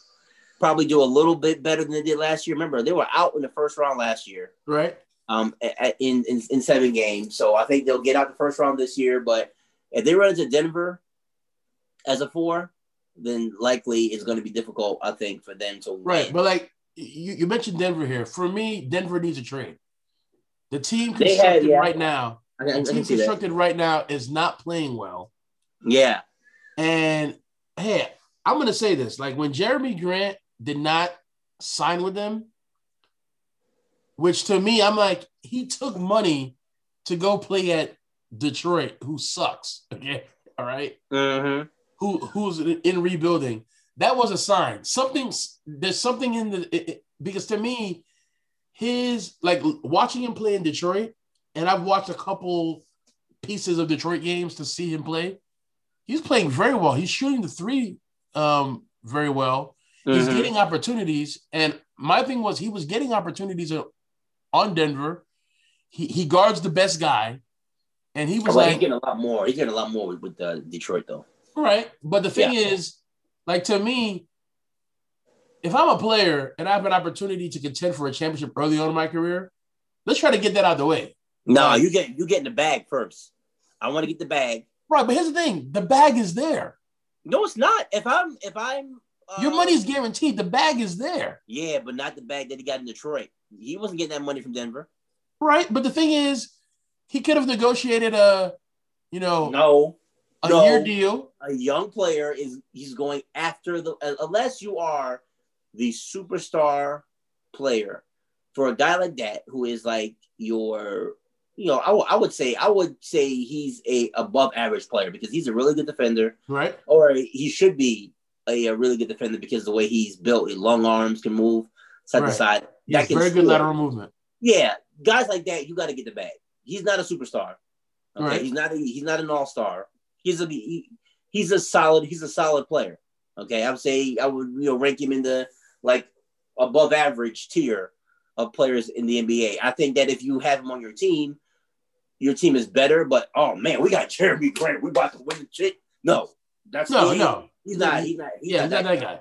probably do a little bit better than they did last year. Remember, they were out in the first round last year, right? um, in, in, in seven games. So I think they'll get out the first round this year. But if they run into Denver as a four, then likely it's going to be difficult, I think, for them to right. But like you, you mentioned Denver here. For me, Denver needs a trade. The team constructed yeah. right now, I, I, the team constructed that. right now is not playing well. Yeah. And hey, I'm gonna say this: like when Jerami Grant did not sign with them, which to me, I'm like, he took money to go play at Detroit, who sucks. Okay, all right? Mm-hmm. Who who's in rebuilding. That was a sign. Something there's something in the it, it- because to me, his like watching him play in Detroit, and I've watched a couple pieces of Detroit games to see him play. He's playing very well. He's shooting the three um, very well. He's Mhm. getting opportunities, and my thing was he was getting opportunities on Denver. He he guards the best guy, and he was like, he's getting a lot more. He's getting a lot more with, with uh, Detroit, though. Right. But the thing is, like to me, if I'm a player and I have an opportunity to contend for a championship early on in my career, let's try to get that out of the way. No, Right. you get you get in the bag first. I want to get the bag. Right. But here's the thing the bag is there. No, it's not. If I'm if I'm uh, Your money's guaranteed. The bag is there. yeah, but not the bag that he got in Detroit. He wasn't getting that money from Denver. Right. But the thing is, he could have negotiated a, you know, No, a no. year deal. a young player is he's going after the uh, unless you are the superstar player for a guy like that who is like your you know I would- I would say I would say he's a above average player because he's a really good defender Right. or he should be a, a really good defender because the way he's built his long arms can move side to Right. side He That very good lateral movement. yeah guys like that you got to get the bag he's not a superstar okay Right. he's not a, he's not an all-star he's a he, he's a solid he's a solid player okay i would say i would you know rank him in the like above average tier of players in the nba i think that if you have him on your team your team is better but oh man we got jerami grant we about to win the shit no that's No, he- no. he's not he's not he's Yeah, not that that guy.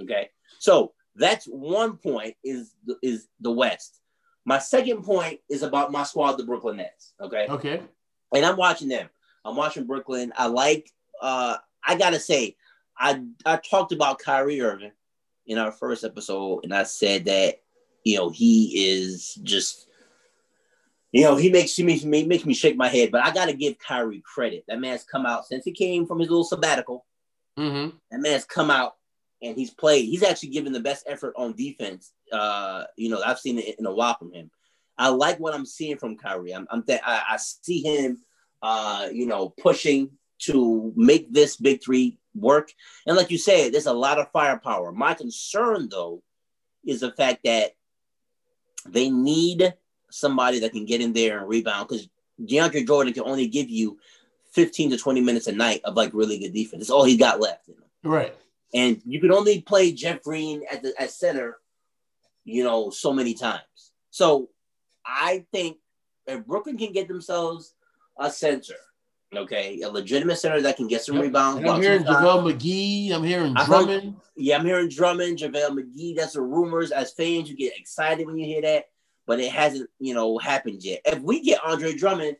Okay, so that's one point is is the West. My second point is about my squad, the Brooklyn Nets. Okay, Okay. and I'm watching them. I'm watching Brooklyn. I like. uh I gotta say, I I talked about Kyrie Irving in our first episode, and I said that you know he is just. You know, he makes me he makes me shake my head, but I gotta give Kyrie credit. That man's come out since he came from his little sabbatical. Mm-hmm. That man's come out and he's played. He's actually given the best effort on defense. Uh, you know, I've seen it in a while from him. I like what I'm seeing from Kyrie. I'm, I'm th- I, I see him, uh, you know, pushing to make this big three work. And like you said, there's a lot of firepower. My concern, though, is the fact that they need somebody that can get in there and rebound because DeAndre Jordan can only give you 15 to 20 minutes a night of like really good defense. That's all he got left. You know? Right. And you can only play Jeff Green at the at center, you know, so many times. So I think if Brooklyn can get themselves a center, okay, a legitimate center that can get some Yep. rebounds. I'm hearing. JaVale McGee. I'm hearing heard- Drummond. Yeah, I'm hearing Drummond, JaVale McGee. That's the rumors. As fans, you get excited when you hear that, but it hasn't, you know, happened yet. If we get Andre Drummond,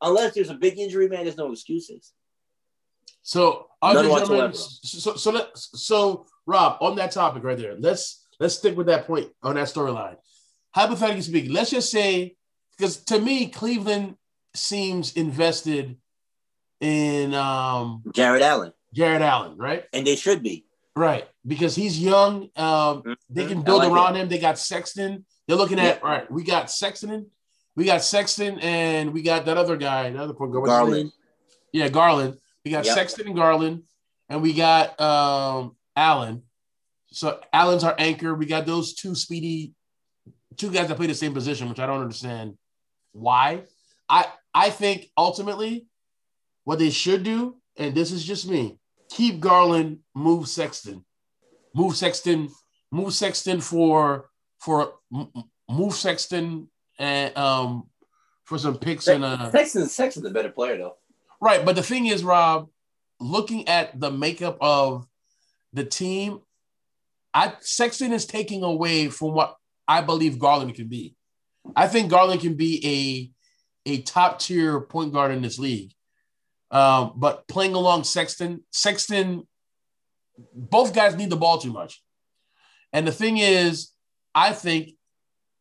unless there's a big injury, man, there's no excuses. So None Andre whatsoever. Drummond. So so let so Rob on that topic right there. Let's let's stick with that point on that storyline. Hypothetically speaking, let's just say because to me Cleveland seems invested in um Jarrett Allen, Jarrett Allen, right? and they should be. Right, because he's young. Um, they can build like around it. him. They got Sexton. They're looking at all right. We got Sexton. We got Sexton, and we got that other guy, another point guard. Garland. Yeah, Garland. We got Yep. Sexton and Garland, and we got um Allen. So Allen's our anchor. We got those two speedy, two guys that play the same position, which I don't understand why. I I think ultimately what they should do, and this is just me, keep Garland, move Sexton, move Sexton, move Sexton for for move Sexton and um for some picks and uh Sexton, Sexton's a better player though. Right, but the thing is, Rob, looking at the makeup of the team, I Sexton is taking away from what I believe Garland can be. I think Garland can be a top tier point guard in this league. Um, but playing along Sexton, Sexton, both guys need the ball too much. And the thing is, I think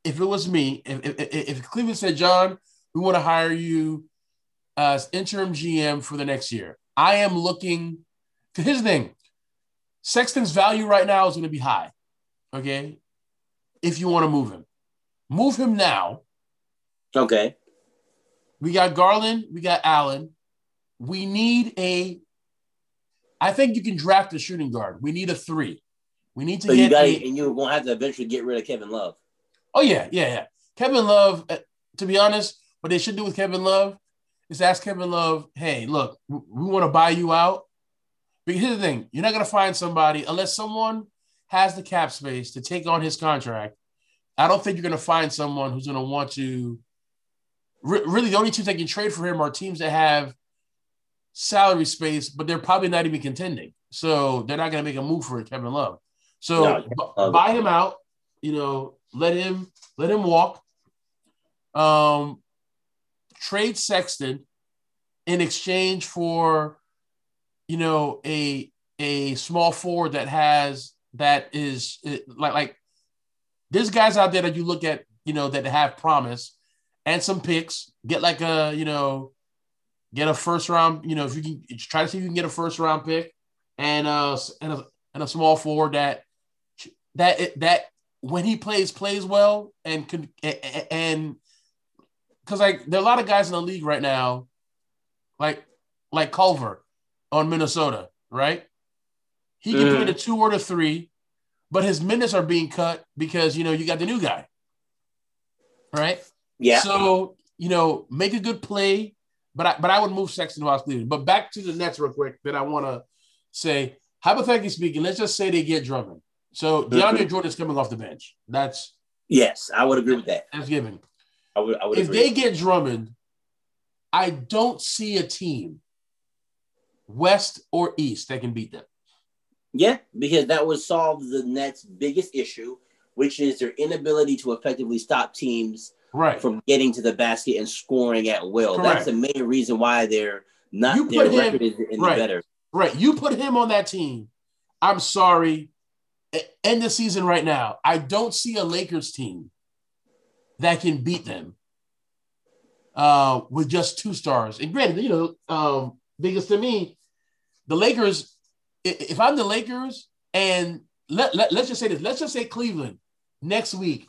if it was me, if, if, if Cleveland said, Jon, we want to hire you as interim GM for the next year. I am looking to his thing. Sexton's value right now is going to be high. Okay. If you want to move him, move him now. Okay. We got Garland. We got Allen. We need a. I think you can draft a shooting guard. We need a three. We need to So get. you got a- and you're gonna have to eventually get rid of Kevin Love. Oh yeah, yeah, yeah. Kevin Love. uh, To be honest, what they should do with Kevin Love is ask Kevin Love, "Hey, look, we, want to buy you out." Because here's the thing: you're not going to find somebody unless someone has the cap space to take on his contract. I don't think you're going to find someone who's going to want to. Re- really, the only teams that can trade for him are teams that have salary space, but they're probably not even contending. So they're not going to make a move for Kevin Love. So No, Love. buy him out. You know, let him let him walk. Um, trade Sexton in exchange for, you know, a a small forward that has that is eh, like like there's guys out there that you look at, you know, that have promise and some picks. Get like a, you know, get a first round, you know, if you can try to see if you can get a first round pick and uh and a, and a small forward that that that when he plays plays well and can and because like there are a lot of guys in the league right now, like like Culver on Minnesota, right? He can play Mhm. the two or the three, but his minutes are being cut because you know you got the new guy, right? Yeah. So you know, make a good play, but I, but I would move Sexton while Cleveland. But back to the Nets real quick. That I want to say, hypothetically speaking, let's just say they get Drummond. So DeAndre Mhm. Jordan's coming off the bench. That's yes, I would agree with that. that's given. I would. I would If agree. they get Drummond, I don't see a team, West or East, that can beat them. Yeah, because that would solve the Nets' biggest issue, which is their inability to effectively stop teams Right. from getting to the basket and scoring at will. Correct. That's the main reason why they're not You their put him- record is right. better. Right. You put him on that team. I'm sorry. End the season right now. I don't see a Lakers team that can beat them uh, with just two stars. And granted, you know, um, because to me, the Lakers, if I'm the Lakers, and let, let, let's just say this, let's just say Cleveland next week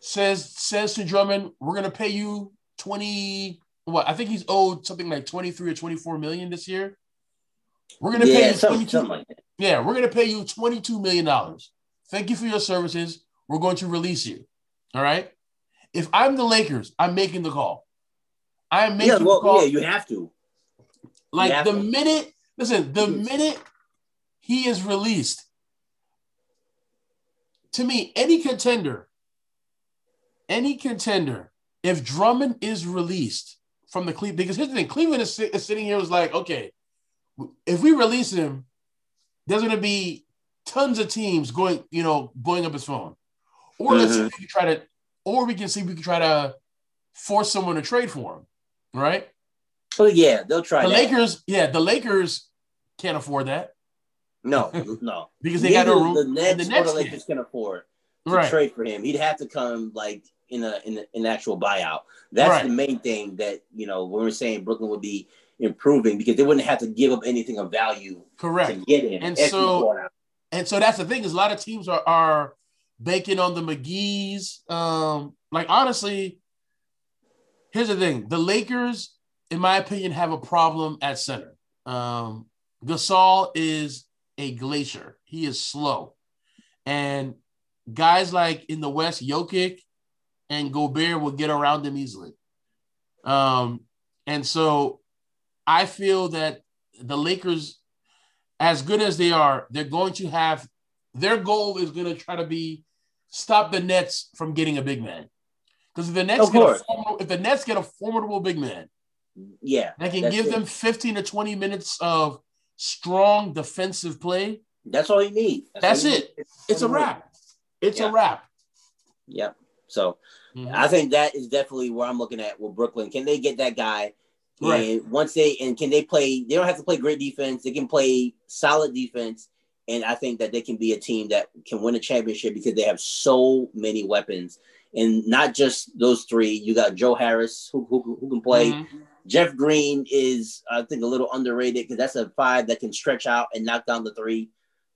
says says to Drummond, we're gonna pay you 20 what I think he's owed something like 23 or 24 million this year. We're gonna pay you something, 22 something like yeah, we're gonna pay you $22 million. Thank you for your services. We're going to release you. All right. If I'm the Lakers, I'm making the call. I'm making Yeah, well, the call. yeah, you have to. like have the to. minute, listen, the Mhm. minute he is released, to me, any contender, any contender, if Drummond is released from the Cleveland, because here's the thing, Cleveland is, is sitting here was like, okay, if we release him, there's going to be tons of teams going, you know, blowing up his phone. Or let's see if mm-hmm. we can try to, or we can see if we can try to force someone to trade for him, right? Oh yeah, they'll try The that. Lakers, yeah, the Lakers can't afford that No, no. because they got no room. The Nets, the Nets or the. Lakers can afford to right? trade for him. He'd have to come like in a in a, an actual buyout. That's Right. the main thing that you know when we're saying Brooklyn would be improving because they wouldn't have to give up anything of value Correct. to get him. And so- And so that's the thing is a lot of teams are are banking on the McGee's. Um, like honestly, here's the thing: the Lakers, in my opinion, have a problem at center. Um, Gasol is a glacier. He is slow, and guys like in the West, Jokic and Gobert will get around him easily. Um, and so I feel that the Lakers, as good as they are, they're going to have their goal is going to try to be stop the Nets from getting a big man. Because if the Nets get a formidable, if the Nets get a formidable big man Yeah, that can give it. them 15 to 20 minutes of strong defensive play, That's all you need. That's you it. need. it's a wrap. It's Yeah. a wrap. Yep. So Mhm. I think that is definitely where I'm looking at with Brooklyn. Can they get that guy? Right. And once they and can they play? They don't have to play great defense. They can play solid defense, and I think that they can be a team that can win a championship because they have so many weapons, and not just those three. You got Joe Harris who who, who can play. Mhm. Jeff Green is I think a little underrated because that's a five that can stretch out and knock down the three.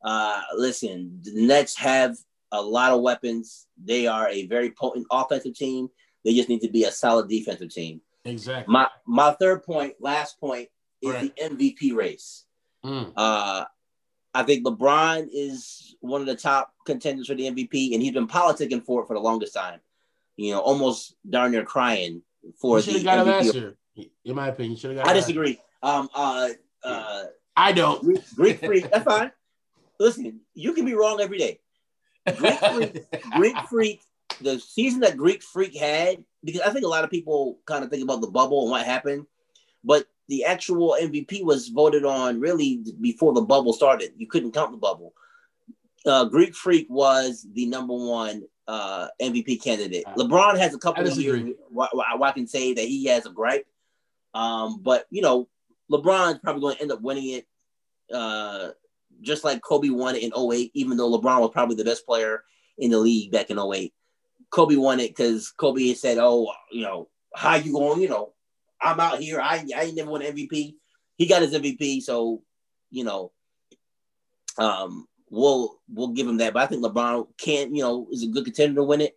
Uh, listen, the Nets have a lot of weapons. They are a very potent offensive team. They just need to be a solid defensive team. Exactly. My my third point, last point, is Right. the MVP race. Mm. Uh, I think LeBron is one of the top contenders for the MVP, and he's been politicking for it for the longest time. You know, almost darn near crying for You should the have got it last MVP. year. In my opinion, should have got. I disagree. Um, uh, uh, I don't. Greek, Greek freak. That's fine. Listen, you can be wrong every day. Greek freak, Greek freak. The season that Greek freak had, because I think a lot of people kind of think about the bubble and what happened, but the actual MVP was voted on really before the bubble started. You couldn't count the bubble. Uh, Greek freak was the number one uh, MVP candidate. LeBron has a couple of years where, where I can say that he has a gripe, um, but you know, LeBron's probably going to end up winning it uh, just like Kobe won it in 08, even though LeBron was probably the best player in the league back in 08. Kobe won it because Kobe said, Oh, you know, how you going? You know, I'm out here. I, I ain't never won MVP. He got his MVP, so you know, um, we'll we'll give him that. But I think LeBron can, you know, is a good contender to win it.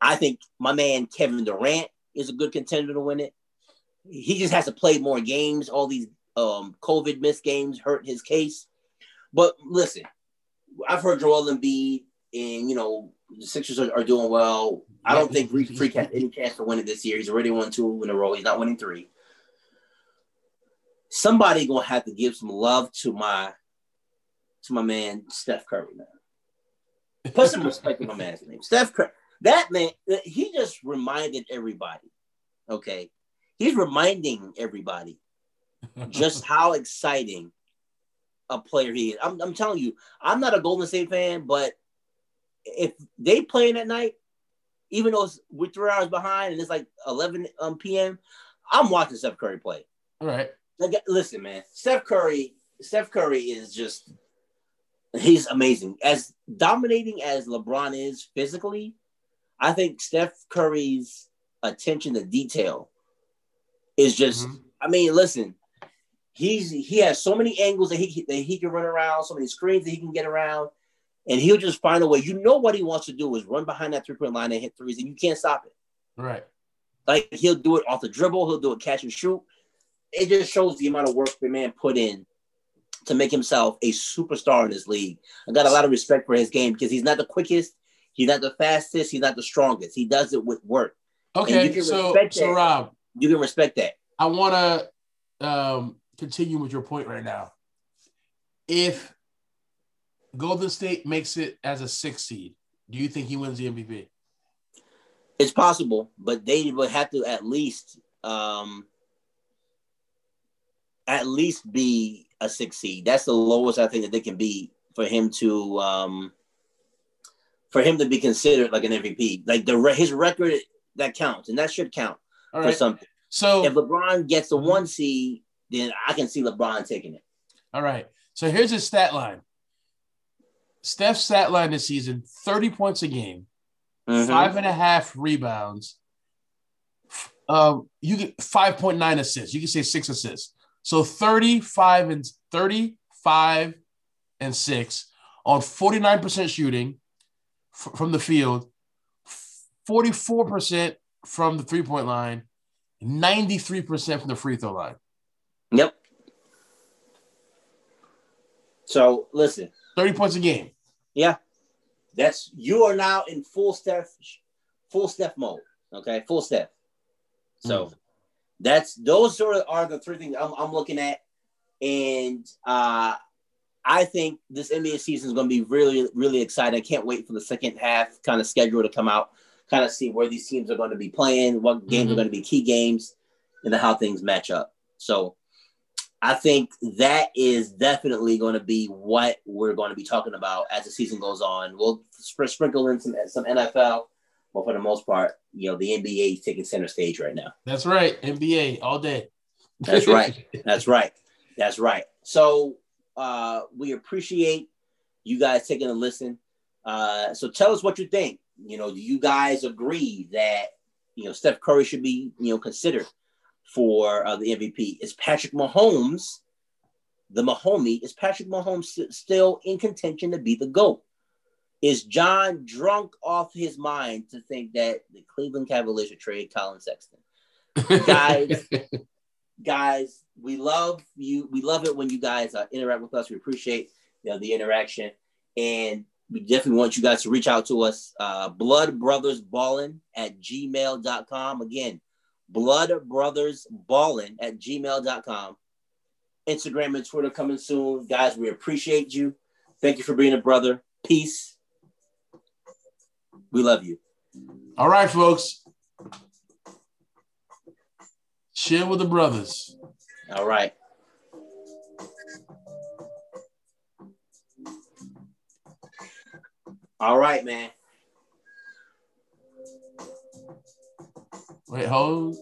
I think my man Kevin Durant is a good contender to win it. He just has to play more games. All these um, COVID missed games hurt his case. But listen, I've heard Joel Embiid and you know the Sixers are, are doing well. I don't think Greek Freak has any chance to win it this year. He's already won two in a row. He's not winning three. Somebody gonna have to give some love to my to my man Steph Curry, man. Put some respect on my man's name, Steph Curry. That man, he just reminded everybody. Okay, he's reminding everybody just how exciting a player he is. I'm, I'm telling you, I'm not a Golden State fan, but if they playing at night, even though it's, we're three hours behind and it's like 11 um, p.m., I'm watching Steph Curry play. All right. Like, listen, man, Steph Curry, Steph Curry is just he's amazing. As dominating as LeBron is physically, I think Steph Curry's attention to detail is just. Mhm. I mean, listen, he's he has so many angles that he that he can run around, so many screens that he can get around, and he'll just find a way. You know what he wants to do is run behind that three point line and hit threes, and you can't stop it. Right. Like he'll do it off the dribble, he'll do it catch and shoot. It just shows the amount of work the man put in to make himself a superstar in this league. I got a lot of respect for his game because he's not the quickest, he's not the fastest, he's not the strongest. He does it with work. you Okay. can So, so. Rob, You can respect that. I want to um, continue with your point right now. If Golden State makes it as a six seed, do you think he wins the MVP? It's possible, but they would have to at least um at least be a six seed. That's the lowest I think that they can be for him to um for him to be considered like an MVP. Like the his record that counts, and that should count All for right. something. So, If LeBron gets the one seed, then I can see LeBron taking it. all right. So here's his stat line. Steph's stat line this season: thirty points a game, Mhm. five and a half rebounds. Um, you get five point nine assists. You can say six assists. So thirty-five and thirty-five and six on forty-nine percent shooting f- from the field, forty-four percent from the three-point line, ninety-three percent from the free throw line. Yep. So listen, Thirty points a game. Yeah, that's you are now in full step, full step mode. Okay, full step. So that's those sort of are the three things I'm, I'm looking at, and uh, I think this NBA season is going to be really, really exciting. I can't wait for the second half kind of schedule to come out, kind of see where these teams are going to be playing, what games are Mhm. going to be key games, and then how things match up. So I think that is definitely going to be what we're going to be talking about as the season goes on. We'll spr- sprinkle in some some NFL, but for the most part, you know, the NBA is taking center stage right now. That's right. NBA all day. That's right. That's right. That's right. So uh, we appreciate you guys taking a listen. Uh, so tell us what you think. You know, do you guys agree that you know Steph Curry should be you know considered for uh, the MVP? Is Patrick Mahomes the Mahomie? Is Patrick Mahomes st- still in contention to be the GOAT? Is Jon drunk off his mind to think that the Cleveland Cavaliers should trade Collin Sexton? Guys, guys, we love you. We love it when you guys uh, interact with us. We appreciate you know, the interaction. And we definitely want you guys to reach out to us. Uh, Blood Brothers Ballin at gmail.com. Again, Blood Brothers Ballin at gmail.com. Instagram and Twitter coming soon. Guys, we appreciate you. Thank you for being a brother. Peace. We love you. All right, folks. Share with the brothers. All right. All right, man. Wait, hold.